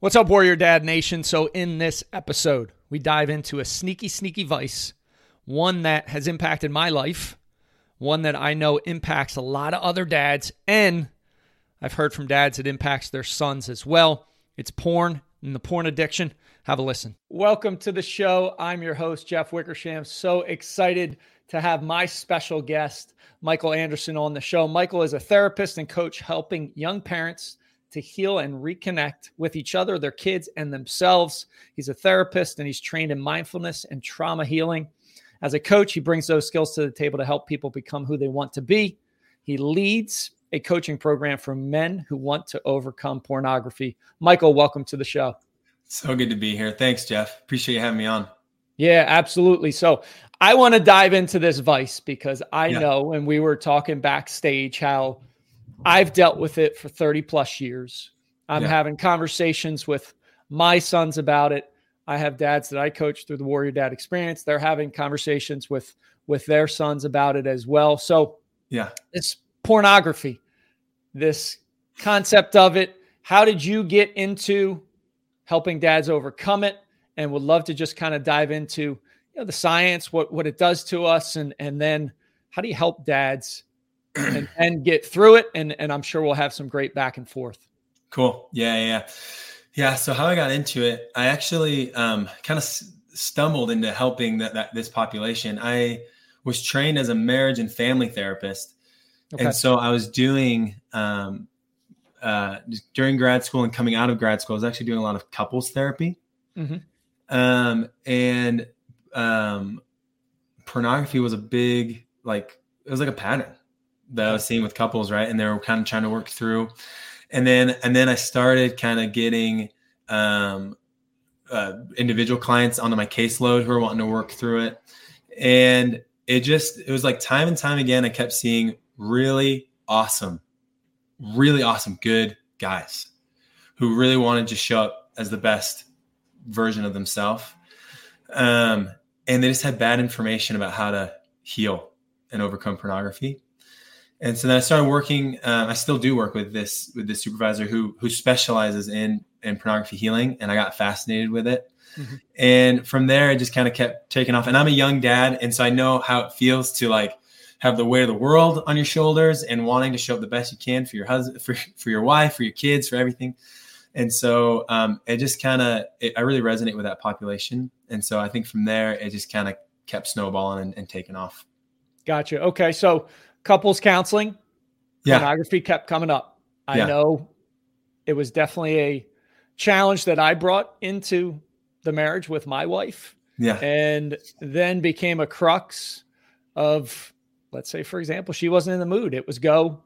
What's up, Warrior Dad Nation? So, in this episode, we dive into a sneaky, sneaky vice, one that has impacted my life, one that I know impacts a lot of other dads, and I've heard from dads it impacts their sons as well. It's porn and the porn addiction. Have a listen. Welcome to the show. I'm your host, Jeff Wickersham. So excited to have my special guest, Michael Anderson, on the show. Michael is a therapist and coach helping young parents to heal and reconnect with each other, their kids, and themselves. He's a therapist and he's trained in mindfulness and trauma healing. As a coach, he brings those skills to the table to help people become who they want to be. He leads a coaching program for men who want to overcome pornography. Michael, welcome to the show. So good to be here. Thanks, Jeff. Appreciate you having me on. Yeah, absolutely. So I want to dive into this vice because I yeah. know, when we were talking backstage, how I've dealt with it for 30 plus years. I'm yeah. having conversations with my sons about it. I have dads that I coach through the Warrior Dad experience. They're having conversations with with their sons about it as well. So, yeah. It's pornography. This concept of it. How did you get into helping dads overcome it? And would love to just kind of dive into you know the science, what what it does to us, and and then how do you help dads and, and get through it. And, and I'm sure we'll have some great back and forth. Cool. Yeah. Yeah. Yeah. So how I got into it, I actually um, kind of s- stumbled into helping that, that this population. I was trained as a marriage and family therapist. Okay. And so I was doing um, uh, during grad school and coming out of grad school, I was actually doing a lot of couples therapy. Mm-hmm. Um, and um, pornography was a big, like, it was like a pattern that I was seeing with couples, right? And they were kind of trying to work through. And then and then I started kind of getting um, uh, individual clients onto my caseload who are wanting to work through it. And it just it was like time and time again, I kept seeing really awesome, really awesome, good guys who really wanted to show up as the best version of themselves. Um, and they just had bad information about how to heal and overcome pornography and so then I started working. Uh, I still do work with this with this supervisor who who specializes in in pornography healing, and I got fascinated with it. Mm-hmm. And from there, I just kind of kept taking off. And I'm a young dad, and so I know how it feels to like have the weight of the world on your shoulders and wanting to show up the best you can for your husband, for for your wife, for your kids, for everything. And so um, it just kind of I really resonate with that population. And so I think from there, it just kind of kept snowballing and, and taking off. Gotcha. Okay, so couples counseling, yeah. pornography kept coming up. I yeah. know it was definitely a challenge that I brought into the marriage with my wife. Yeah. And then became a crux of, let's say, for example, she wasn't in the mood. It was go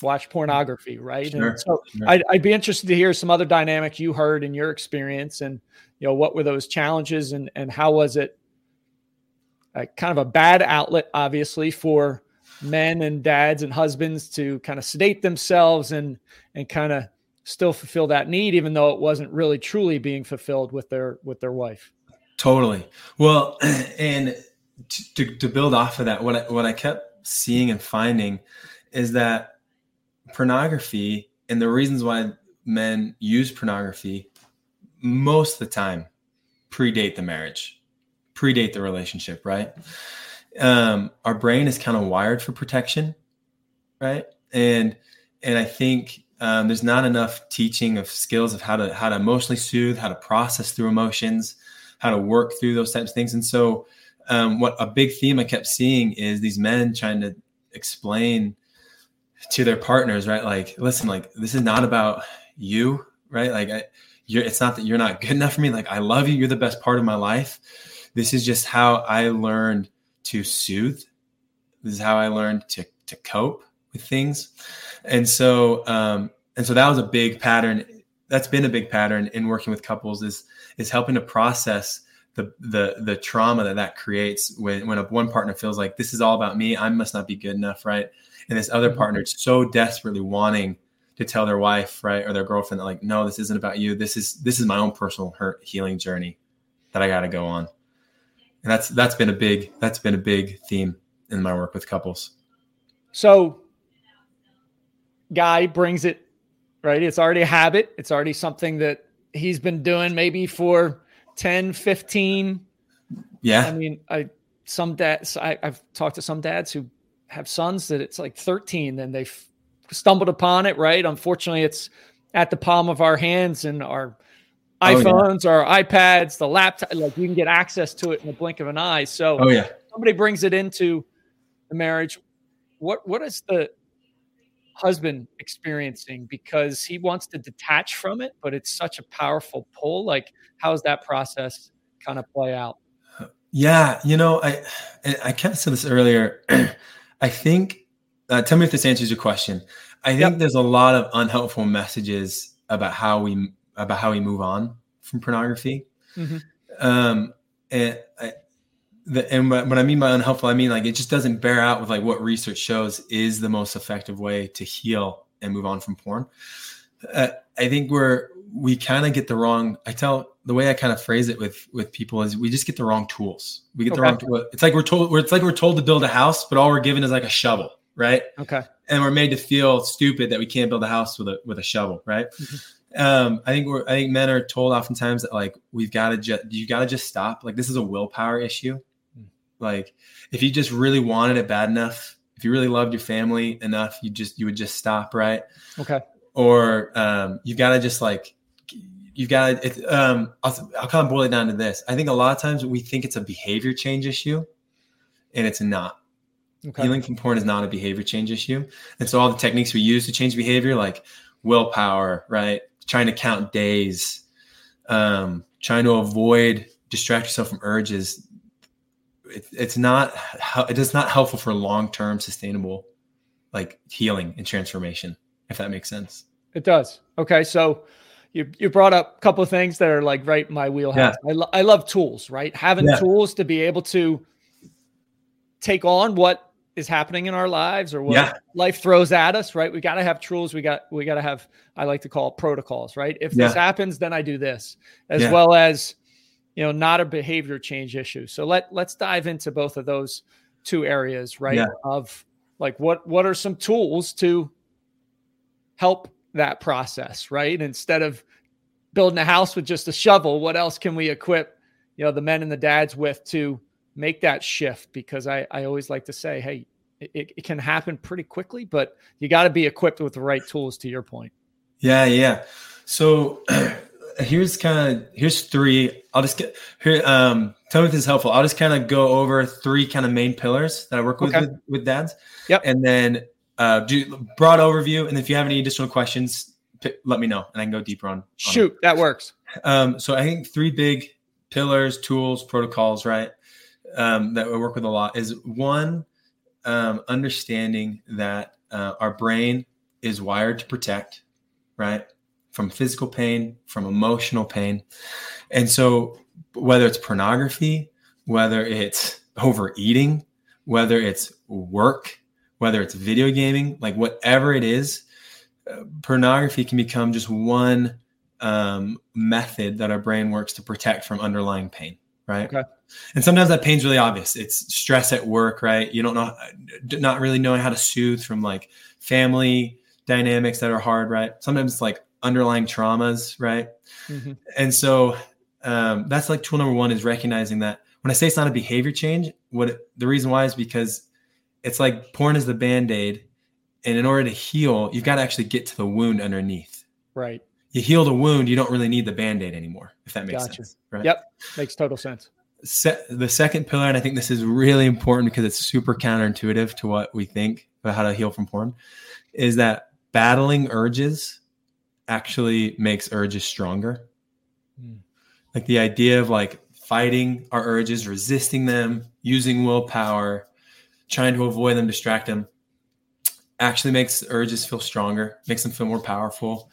watch pornography, right? Sure, and so sure. I'd, I'd, be interested to hear some other dynamics you heard in your experience and, you know, what were those challenges and, and how was it a, kind of a bad outlet, obviously, for men and dads and husbands to kind of sedate themselves and and kind of still fulfill that need even though it wasn't really truly being fulfilled with their with their wife. Totally. Well and to, to build off of that what I, what I kept seeing and finding is that pornography and the reasons why men use pornography most of the time predate the marriage predate the relationship right um, our brain is kind of wired for protection, right? And and I think um, there's not enough teaching of skills of how to how to emotionally soothe, how to process through emotions, how to work through those types of things. And so, um, what a big theme I kept seeing is these men trying to explain to their partners, right? Like, listen, like this is not about you, right? Like, I, you're, it's not that you're not good enough for me. Like, I love you. You're the best part of my life. This is just how I learned to soothe. This is how I learned to to cope with things, and so um, and so that was a big pattern. That's been a big pattern in working with couples is is helping to process the the the trauma that that creates when when a, one partner feels like this is all about me. I must not be good enough, right? And this other mm-hmm. partner is so desperately wanting to tell their wife, right, or their girlfriend that like, no, this isn't about you. This is this is my own personal hurt healing journey that I got to go on and that's that's been a big that's been a big theme in my work with couples so guy brings it right it's already a habit it's already something that he's been doing maybe for 10, 15. Yeah. I mean, I some dads I, I've talked to some dads who have sons that it's like 13, and they've stumbled upon it, right? Unfortunately, it's at the palm of our hands and our iPhones, oh, yeah. our iPads, the laptop, like you can get access to it in the blink of an eye. So oh yeah. Somebody brings it into the marriage. What what is the husband experiencing because he wants to detach from it, but it's such a powerful pull. Like, how's that process kind of play out? Yeah, you know, I I kind of said this earlier. I think. Uh, tell me if this answers your question. I think yep. there's a lot of unhelpful messages about how we about how we move on from pornography. Mm-hmm. Um, and I, the, and what I mean by unhelpful, I mean like it just doesn't bear out with like what research shows is the most effective way to heal and move on from porn. Uh, I think we're we kind of get the wrong. I tell the way I kind of phrase it with with people is we just get the wrong tools. We get okay. the wrong. It's like we're told. It's like we're told to build a house, but all we're given is like a shovel, right? Okay. And we're made to feel stupid that we can't build a house with a with a shovel, right? Mm-hmm. Um, I think we're. I think men are told oftentimes that like we've got to just you got to just stop. Like this is a willpower issue like if you just really wanted it bad enough, if you really loved your family enough, you just you would just stop, right? Okay. Or um, you got to just like you've got to. Um, I'll, I'll kind of boil it down to this. I think a lot of times we think it's a behavior change issue, and it's not. Okay. Healing from porn is not a behavior change issue, and so all the techniques we use to change behavior, like willpower, right? Trying to count days, um, trying to avoid distract yourself from urges. It, it's not it is not helpful for long term sustainable like healing and transformation if that makes sense. It does. Okay so you you brought up a couple of things that are like right in my wheelhouse. Yeah. I, lo- I love tools right? Having yeah. tools to be able to take on what is happening in our lives or what yeah. life throws at us right we got to have tools we got we got to have i like to call protocols right if this happens then i do this as well as you know, not a behavior change issue. So let let's dive into both of those two areas, right? Yeah. Of like what what are some tools to help that process, right? Instead of building a house with just a shovel, what else can we equip, you know, the men and the dads with to make that shift? Because I, I always like to say, hey, it, it can happen pretty quickly, but you got to be equipped with the right tools to your point. Yeah, yeah. So here's kind of here's three. I'll just get here. Um, tell me if this is helpful. I'll just kind of go over three kind of main pillars that I work with okay. with, with dads. Yep. And then uh, do broad overview. And if you have any additional questions, p- let me know, and I can go deeper on. on Shoot, it. that works. Um, so I think three big pillars, tools, protocols, right? Um, that we work with a lot is one, um, understanding that uh, our brain is wired to protect, right? from physical pain, from emotional pain. And so, whether it's pornography, whether it's overeating, whether it's work, whether it's video gaming, like whatever it is, uh, pornography can become just one um, method that our brain works to protect from underlying pain, right? Okay. And sometimes that pain's really obvious. It's stress at work, right? You don't know, not really knowing how to soothe from like family dynamics that are hard, right? Sometimes it's like underlying traumas, right? Mm-hmm. And so um, that's like tool number one is recognizing that when I say it's not a behavior change, what it, the reason why is because it's like porn is the band aid, and in order to heal, you've got to actually get to the wound underneath. Right. You heal the wound, you don't really need the band aid anymore. If that makes gotcha. sense. Right. Yep. Makes total sense. Se- the second pillar, and I think this is really important because it's super counterintuitive to what we think about how to heal from porn, is that battling urges actually makes urges stronger. Mm. Like the idea of like fighting our urges, resisting them, using willpower, trying to avoid them, distract them, actually makes urges feel stronger, makes them feel more powerful.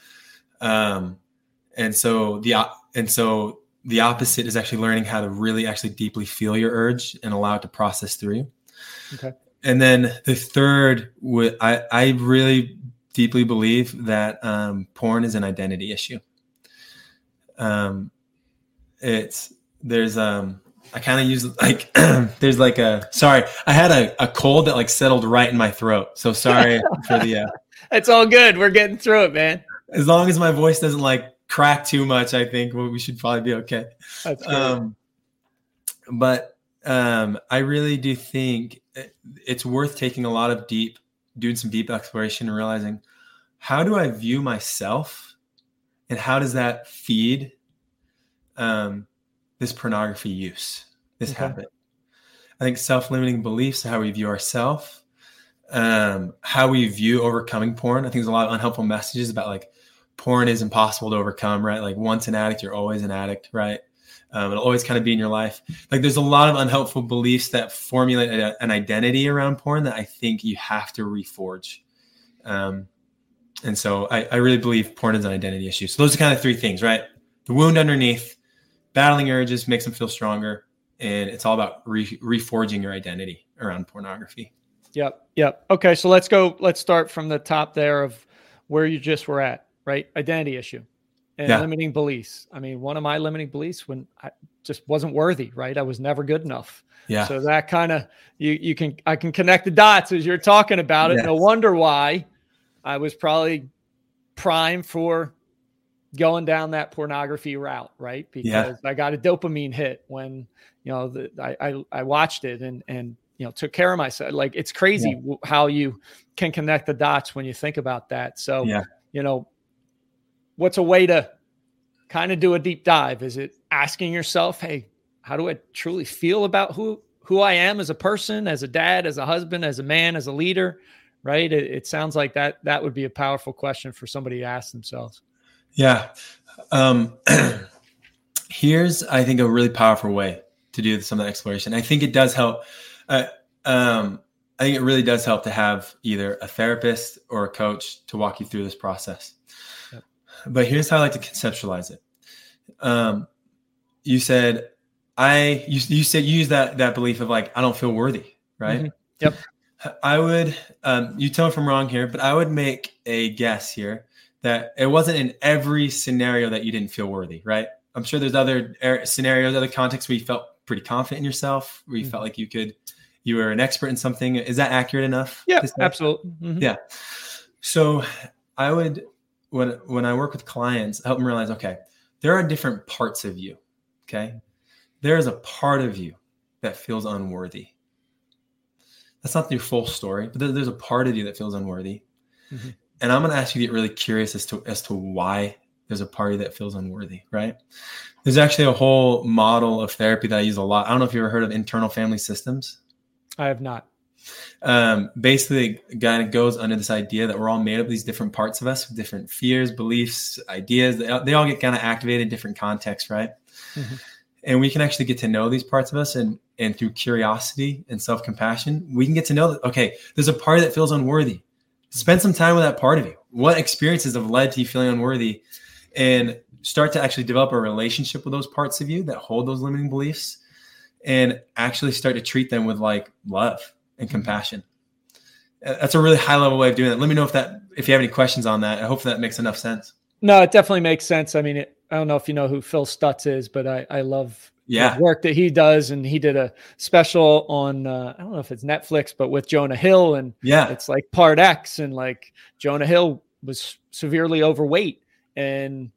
Um, and so the and so the opposite is actually learning how to really actually deeply feel your urge and allow it to process through you. Okay. And then the third, I I really deeply believe that um, porn is an identity issue. Um, it's there's um I kind of use like there's like a sorry I had a, a cold that like settled right in my throat so sorry for the uh, it's all good we're getting through it man as long as my voice doesn't like crack too much, I think well, we should probably be okay. Um, but um, I really do think it's worth taking a lot of deep, doing some deep exploration and realizing how do I view myself and how does that feed um, this pornography use, this okay. habit? I think self limiting beliefs, how we view ourselves, um, how we view overcoming porn. I think there's a lot of unhelpful messages about like porn is impossible to overcome, right? Like once an addict, you're always an addict, right? Um, it'll always kind of be in your life. Like there's a lot of unhelpful beliefs that formulate a, an identity around porn that I think you have to reforge. Um, and so I, I really believe porn is an identity issue. So those are kind of three things, right? The wound underneath, battling urges makes them feel stronger, and it's all about re- reforging your identity around pornography. Yep. Yep. Okay. So let's go. Let's start from the top there of where you just were at, right? Identity issue and yeah. limiting beliefs. I mean, one of my limiting beliefs when I just wasn't worthy, right? I was never good enough. Yeah. So that kind of you you can I can connect the dots as you're talking about it. Yes. No wonder why I was probably prime for going down that pornography route, right? Because yeah. I got a dopamine hit when you know the, I, I I watched it and and you know took care of myself like it's crazy yeah. how you can connect the dots when you think about that so yeah. you know what's a way to kind of do a deep dive? Is it asking yourself hey how do i truly feel about who who i am as a person as a dad as a husband as a man as a leader? Right? It, it sounds like that that would be a powerful question for somebody to ask themselves. Yeah. Um here's i think a really powerful way to do some of the exploration. I think it does help uh, um, I think it really does help to have either a therapist or a coach to walk you through this process. But here's how I like to conceptualize it. Um, you said I you, you said you use that that belief of like I don't feel worthy, right? Mm-hmm. Yep. I would um, you tell me if I'm wrong here, but I would make a guess here that it wasn't in every scenario that you didn't feel worthy, right? I'm sure there's other scenarios, other contexts where you felt pretty confident in yourself, where you mm-hmm. felt like you could, you were an expert in something. Is that accurate enough? Yeah, absolutely. Mm-hmm. Yeah. So I would, when when I work with clients, I help them realize, okay, there are different parts of you. Okay, there is a part of you that feels unworthy. That's not your full story, but there's a part of you that feels unworthy. Mm-hmm. And I'm going to ask you to get really curious as to as to why there's a party that feels unworthy, right? There's actually a whole model of therapy that I use a lot. I don't know if you ever heard of internal family systems. I have not. Um, basically, kind of goes under this idea that we're all made up of these different parts of us, with different fears, beliefs, ideas. They, they all get kind of activated in different contexts, right? Mm-hmm. And we can actually get to know these parts of us, and and through curiosity and self compassion, we can get to know that okay, there's a part that feels unworthy. Spend some time with that part of you. What experiences have led to you feeling unworthy? And start to actually develop a relationship with those parts of you that hold those limiting beliefs and actually start to treat them with like love and compassion. That's a really high level way of doing it let me know if that if you have any questions on that. I hope that makes enough sense. No it definitely makes sense. I mean it, i don't know if you know who phil stutz is but i i love yeah. the work that he does and he did a special on uh, i don't know if it's netflix but with jonah hill and yeah. it's like part x and like jonah hill was severely overweight and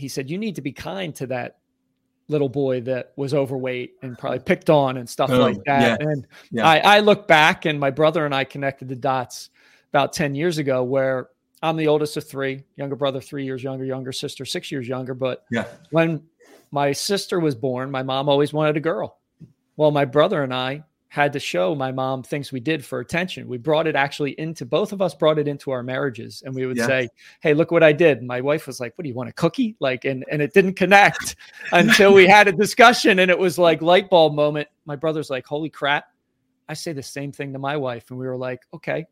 he said, You need to be kind to that little boy that was overweight and probably picked on and stuff oh, like that. Yeah, and yeah. I, I look back and my brother and I connected the dots about 10 years ago where I'm the oldest of three, younger brother, three years younger, younger sister, six years younger. But yeah. when my sister was born, my mom always wanted a girl. Well, my brother and I had to show my mom things we did for attention. We brought it actually into both of us brought it into our marriages and we would yeah. say, Hey, look what I did. And my wife was like, What do you want a cookie? Like, and, and it didn't connect until we had a discussion and it was like light bulb moment. My brother's like, Holy crap. I say the same thing to my wife. And we were like, Okay,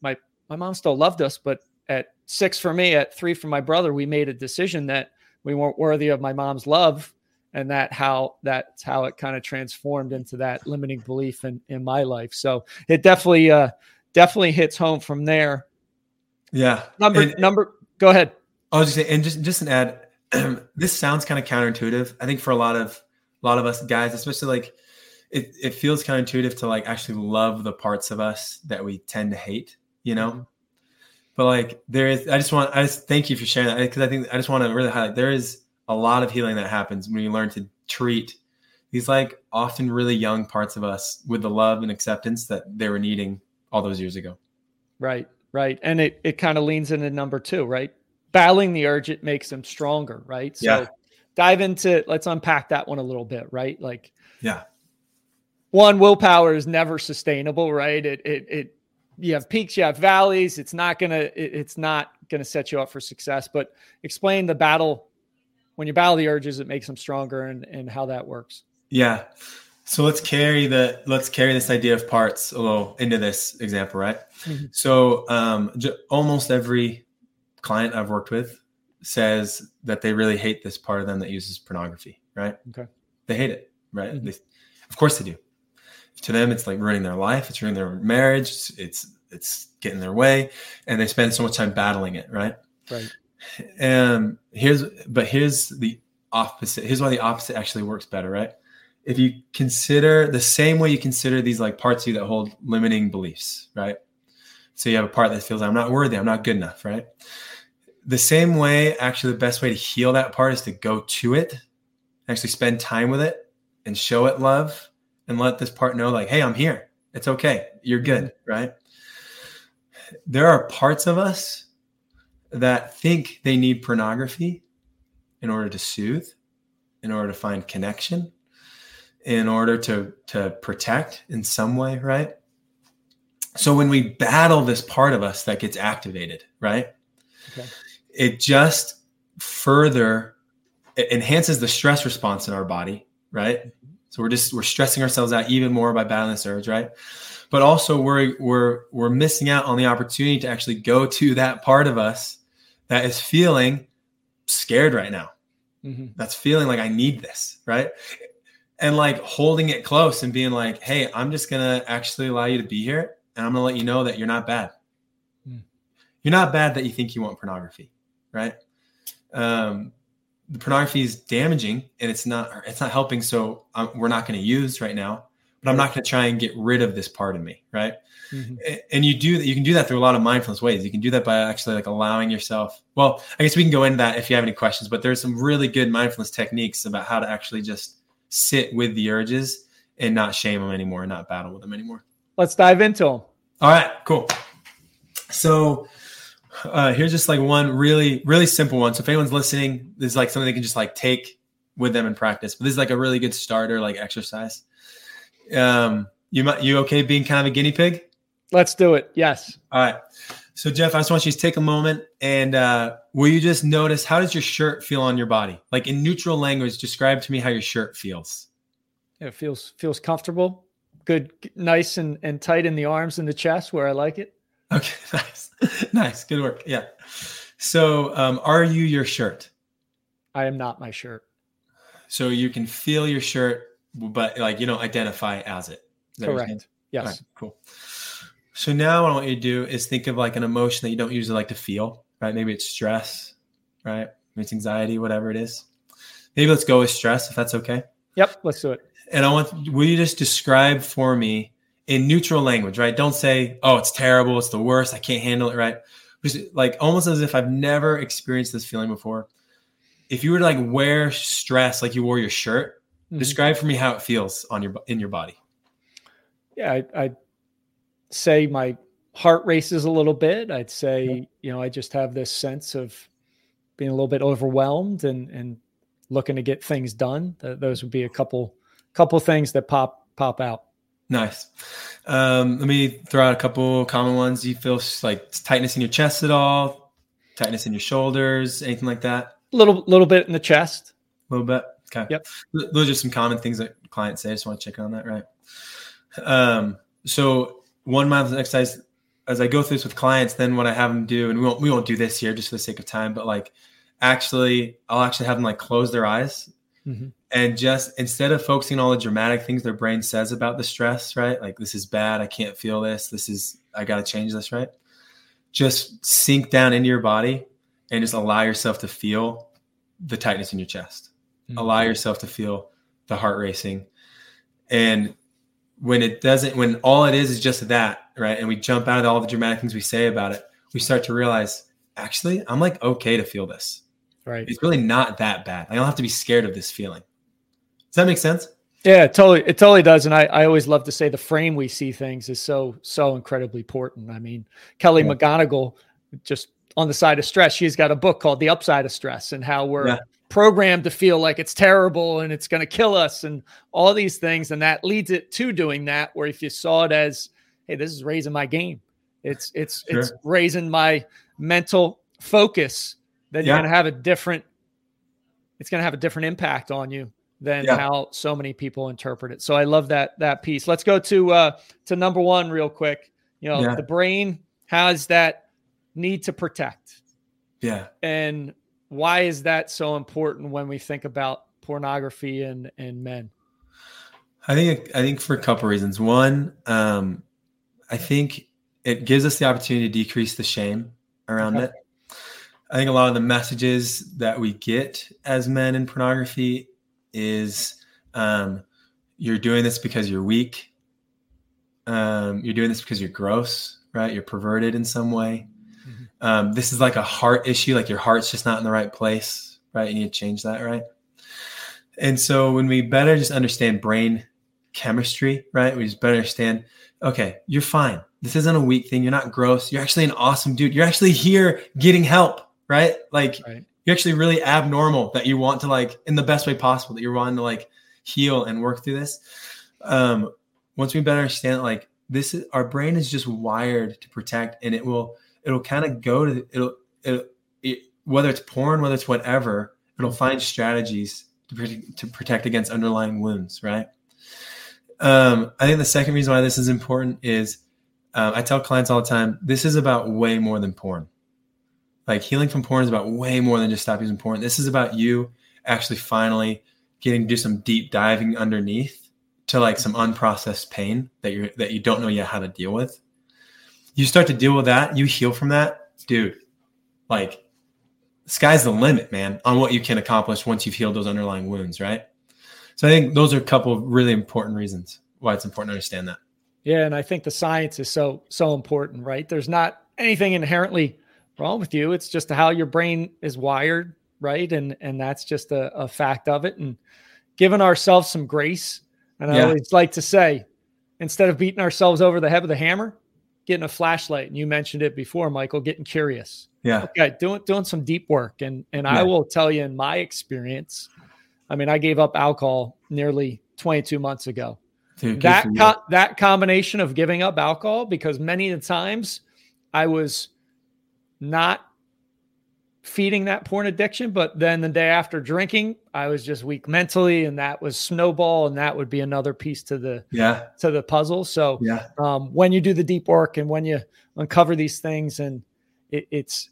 my my mom still loved us, but at six for me, at three for my brother, we made a decision that we weren't worthy of my mom's love and that how that's how it kind of transformed into that limiting belief in in my life. So it definitely uh definitely hits home from there. Yeah. Number and, number go ahead. I was just saying, and just just an ad. this sounds kind of counterintuitive. I think for a lot of a lot of us guys, especially like it, it feels counterintuitive to like actually love the parts of us that we tend to hate, you know? Mm-hmm. but like there is i just want i just thank you for sharing that because i think i just want to really highlight there is a lot of healing that happens when you learn to treat these like often really young parts of us with the love and acceptance that they were needing all those years ago. Right right. And it it kind of leans into number two right? Battling the urge it makes them stronger right? So Yeah. dive into let's unpack that one a little bit right? Like yeah. one willpower is never sustainable right? It it, it you have peaks you have valleys. It's not gonna it, it's not gonna set you up for success. But explain the battle when you battle the urges it makes them stronger and and how that works Yeah. So let's carry the let's carry this idea of parts a little into this example, right? Mhm. So um, j- almost every client I've worked with says that they really hate this part of them that uses pornography, right? Okay. They hate it, right? Mhm. They, of course they do. To them, it's like ruining their life. It's ruining their marriage. It's it's, it's getting in their way, and they spend so much time battling it, right? right Um, here's but here's the opposite. Here's why the opposite actually works better, right? If you consider the same way you consider these like parts of you that hold limiting beliefs, right? So you have a part that feels I'm not worthy, I'm not good enough, right? The same way, actually, the best way to heal that part is to go to it, actually spend time with it, and show it love, and let this part know, like, hey, I'm here. It's okay. You're good, right? There are parts of us that think they need pornography in order to soothe, in order to find connection, in order to to protect in some way, right? So when we battle this part of us that gets activated, right? Okay. It just further it enhances the stress response in our body, right? So we're just we're stressing ourselves out even more by battling this urge, right? But also we're we're we're missing out on the opportunity to actually go to that part of us that is feeling scared right now. hmm That's feeling like I need this, right? And like holding it close and being like, "Hey, I'm just going to actually allow you to be here and I'm going to let you know that you're not bad. Hmm. You're not bad that you think you want pornography, right? Um the pornography is damaging and it's not it's not helping so um, we're not going to use right now but i'm not going to try and get rid of this part of me right? Hmm and you do that you can do that through a lot of mindfulness ways. You can do that by actually like allowing yourself well i guess we can go into that if you have any questions but there's some really good mindfulness techniques about how to actually just sit with the urges and not shame them anymore and not battle with them anymore. Let's dive into them all right cool. So uh, here's just like one really really simple one. So if anyone's listening this is like something they can just like take with them in practice but this is like a really good starter like exercise um you might you okay being kind of a guinea pig let's do it yes all right. So Jeff, I just want you to take a moment and uh, will you just notice how does your shirt feel on your body? Like in neutral language, describe to me how your shirt feels. it feels feels comfortable good nice and, and tight in the arms and the chest where i like it Okay, nice, nice, good work. Yeah. So, um, are you your shirt? i am not my shirt So you can feel your shirt, but like you don't identify as it. correct yes right, cool. So now what I want you to do is think of like an emotion that you don't usually like to feel, right? Maybe it's stress, right? Maybe it's anxiety, whatever it is. Maybe let's go with stress if that's okay. yep let's do it And I want will you just describe for me in neutral language, right? Don't say, "Oh, it's terrible, it's the worst, I can't handle it," right? Just like almost as if I've never experienced this feeling before. If you were to like wear stress like you wore your shirt, Mhm. describe for me how it feels on your in your body. yeah I, i'd say my heart races a little bit i'd say you know i just have this sense of being a little bit overwhelmed and and looking to get things done those would be a couple couple things that pop pop out Nice. Um, let me throw out a couple common ones. Do you feel like tightness in your chest at all? Tightness in your shoulders? Anything like that? a little little bit in the chest A little bit. Okay. Yep. Those are some common things that clients say. I just want to check on that, right? Um, so one mindfulness exercise, as I go through this with clients, then what I have them do, and we won't we won't do this here just for the sake of time, but like actually, I'll actually have them like close their eyes Mhm. and just instead of focusing on all the dramatic things their brain says about the stress, right? Like this is bad, I can't feel this, this is I got to change this, right? Just sink down into your body and just allow yourself to feel the tightness in your chest. Mhm. Allow yourself to feel the heart racing. And when it doesn't, when all it is is just that, right? And we jump out of all the dramatic things we say about it, we start to realize actually I'm like okay to feel this. Right. It's really not that bad. I don't have to be scared of this feeling. Does that make sense? Yeah, it totally. It totally does. And I, I always love to say the frame we see things is so, so incredibly important. I mean, Kelly yeah. McGonigal, just on the side of stress, she's got a book called The Upside of Stress and how we're yeah. Programmed to feel like it's terrible and it's going to kill us and all these things. And that leads it to doing that, where if you saw it as, hey, this is raising my game, it's, it's, sure. it's raising my mental focus, then yeah. you're going to have a different, it's going to have a different impact on you than yeah. how so many people interpret it. So I love that that piece. Let's go to uh to number 1 real quick. You know, yeah. the brain has that need to protect. Yeah. And why is that so important when we think about pornography and and men? I think I think for a couple reasons. One, um I think it gives us the opportunity to decrease the shame around okay. it. I think a lot of the messages that we get as men in pornography is um, you're doing this because you're weak. Um, you're doing this because you're gross, right? You're perverted in some way. Um, this is like a heart issue, like your heart's just not in the right place, right? And you need to change that, right? And so when we better just understand brain chemistry, right? We just better understand, okay, you're fine. This isn't a weak thing. You're not gross. You're actually an awesome dude. You're actually here getting help, right? Like right you're actually really abnormal that you want to like in the best way possible that you're wanting to like heal and work through this um once we better understand like this is our brain is just wired to protect and it will it'll kind of go to it'll, it'll it, whether it's porn whether it's whatever it'll find strategies to, to protect against underlying wounds right um i think the second reason why this is important is um, i tell clients all the time this is about way more than porn like healing from porn is about way more than just stop using porn. This is about you actually finally getting to do some deep diving underneath to like some unprocessed pain that you're that you don't know yet how to deal with. You start to deal with that, you heal from that, dude. Like sky's the limit, man, on what you can accomplish once you've healed those underlying wounds, right? So I think those are a couple of really important reasons why it's important to understand that. Yeah, and I think the science is so so important, right? There's not anything inherently wrong with you. It's just how your brain is wired, right? And and that's just a, a fact of it. And giving ourselves some grace. And I always like to say, instead of beating ourselves over the head with a hammer, getting a flashlight. And you mentioned it before, Michael, getting curious. Yeah. Okay, doing doing some deep work. And and yeah. I will tell you in my experience, I mean, I gave up alcohol nearly 22 months ago. Dude, that co- that combination of giving up alcohol because many of the times I was not feeding that porn addiction. But then the day after drinking, I was just weak mentally, and that was snowball, and that would be another piece to the yeah to the puzzle. So yeah, um, when you do the deep work and when you uncover these things, and it, it's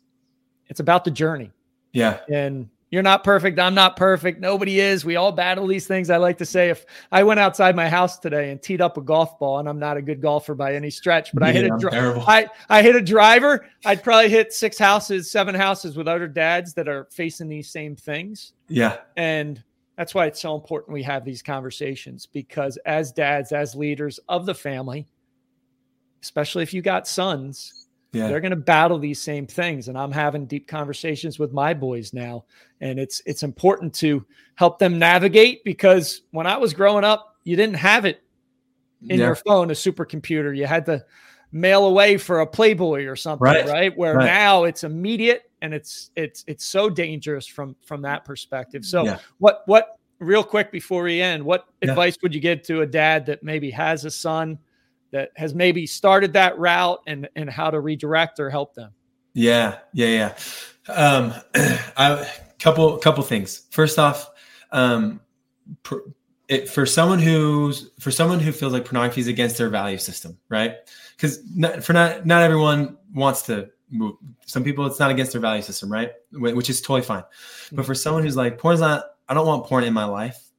it's about the journey. Yeah, and you're not perfect. I'm not perfect. Nobody is. We all battle these things. I like to say if I went outside my house today and teed up a golf ball, and I'm not a good golfer by any stretch, but I hit a dri- I, I hit a driver, I'd probably hit six houses, seven houses with other dads that are facing these same things. Yeah. And that's why it's so important we have these conversations because as dads, as leaders of the family, especially if you got sons, yeah. they're going to battle these same things and i'm having deep conversations with my boys now and it's it's important to help them navigate because when i was growing up you didn't have it in yeah. your phone a supercomputer you had to mail away for a playboy or something right, right? where right. now it's immediate and it's it's it's so dangerous from from that perspective so yeah. what what real quick before we end what advice would you give to a dad that maybe has a son that has maybe started that route and and how to redirect or help them? Yeah yeah yeah. Um i couple couple things. First off um it, for someone who's for someone who feels like pornography is against their value system right? Because for not not everyone wants to move some people it's not against their value system right? Which is totally fine. But for someone who's like porn's not i don't want porn in my life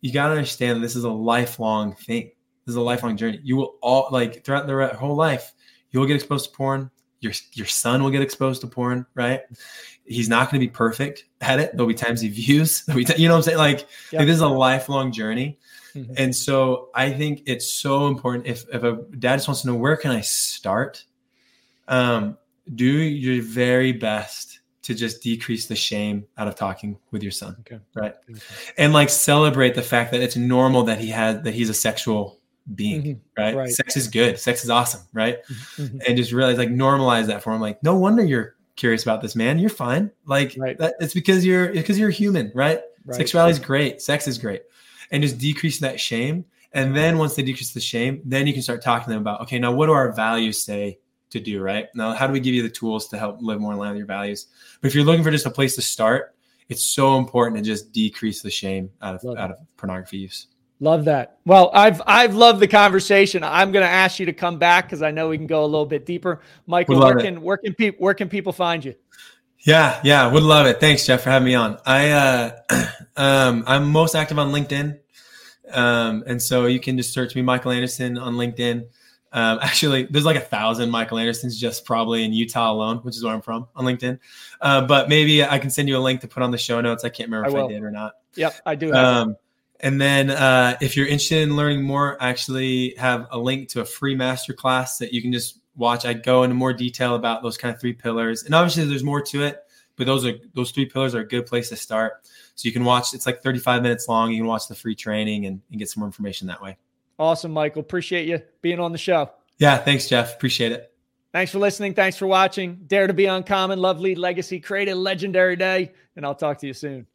you got to understand this is a lifelong thing this is a lifelong journey. You will all like throughout their whole life, you will get exposed to porn. Your your son will get exposed to porn, right? He's not going to be perfect at it. There'll be times he views. T- you know what I'm saying? Like, like this is a lifelong journey. Mm-hmm. And so I think it's so important if if a dad just wants to know where can I start, um, do your very best to just decrease the shame out of talking with your son. Okay. Right. Okay. And like celebrate the fact that it's normal that he has that he's a sexual being, mm-hmm. right? right? Sex is good. Sex is awesome, right? Mm-hmm. And just realize like normalize that for him. Like, no wonder you're curious about this, man. You're fine. Like right. that, it's because you're because you're human, right? right. Sexuality is great. Sex is great. And just decrease that shame. And then once they decrease the shame, then you can start talking to them about, okay, now what do our values say to do, right? Now, how do we give you the tools to help live more in line with your values? But if you're looking for just a place to start, it's so important to just decrease the shame out of Love out of pornography use. Love that. Well, I've I've loved the conversation. I'm going to ask you to come back because I know we can go a little bit deeper. Michael, where can, where can people where can people find you? Yeah, yeah, would love it. Thanks, Jeff, for having me on. I uh, um, I'm most active on LinkedIn, um, and so you can just search me, Michael Anderson, on LinkedIn. Um, actually, there's like a thousand Michael Andersons just probably in Utah alone, which is where I'm from on LinkedIn. Uh, but maybe I can send you a link to put on the show notes. I can't remember I if will. I did or not. Yep, I do. Um, and then uh, if you're interested in learning more, I actually have a link to a free masterclass that you can just watch. I go into more detail about those kind of three pillars. And obviously there's more to it, but those are those three pillars are a good place to start. So you can watch, it's like 35 minutes long. You can watch the free training and, and get some more information that way. Awesome, Michael. Appreciate you being on the show. Yeah, thanks, Jeff. Appreciate it. Thanks for listening. Thanks for watching. Dare to be uncommon, love lead legacy, create a legendary day, and I'll talk to you soon.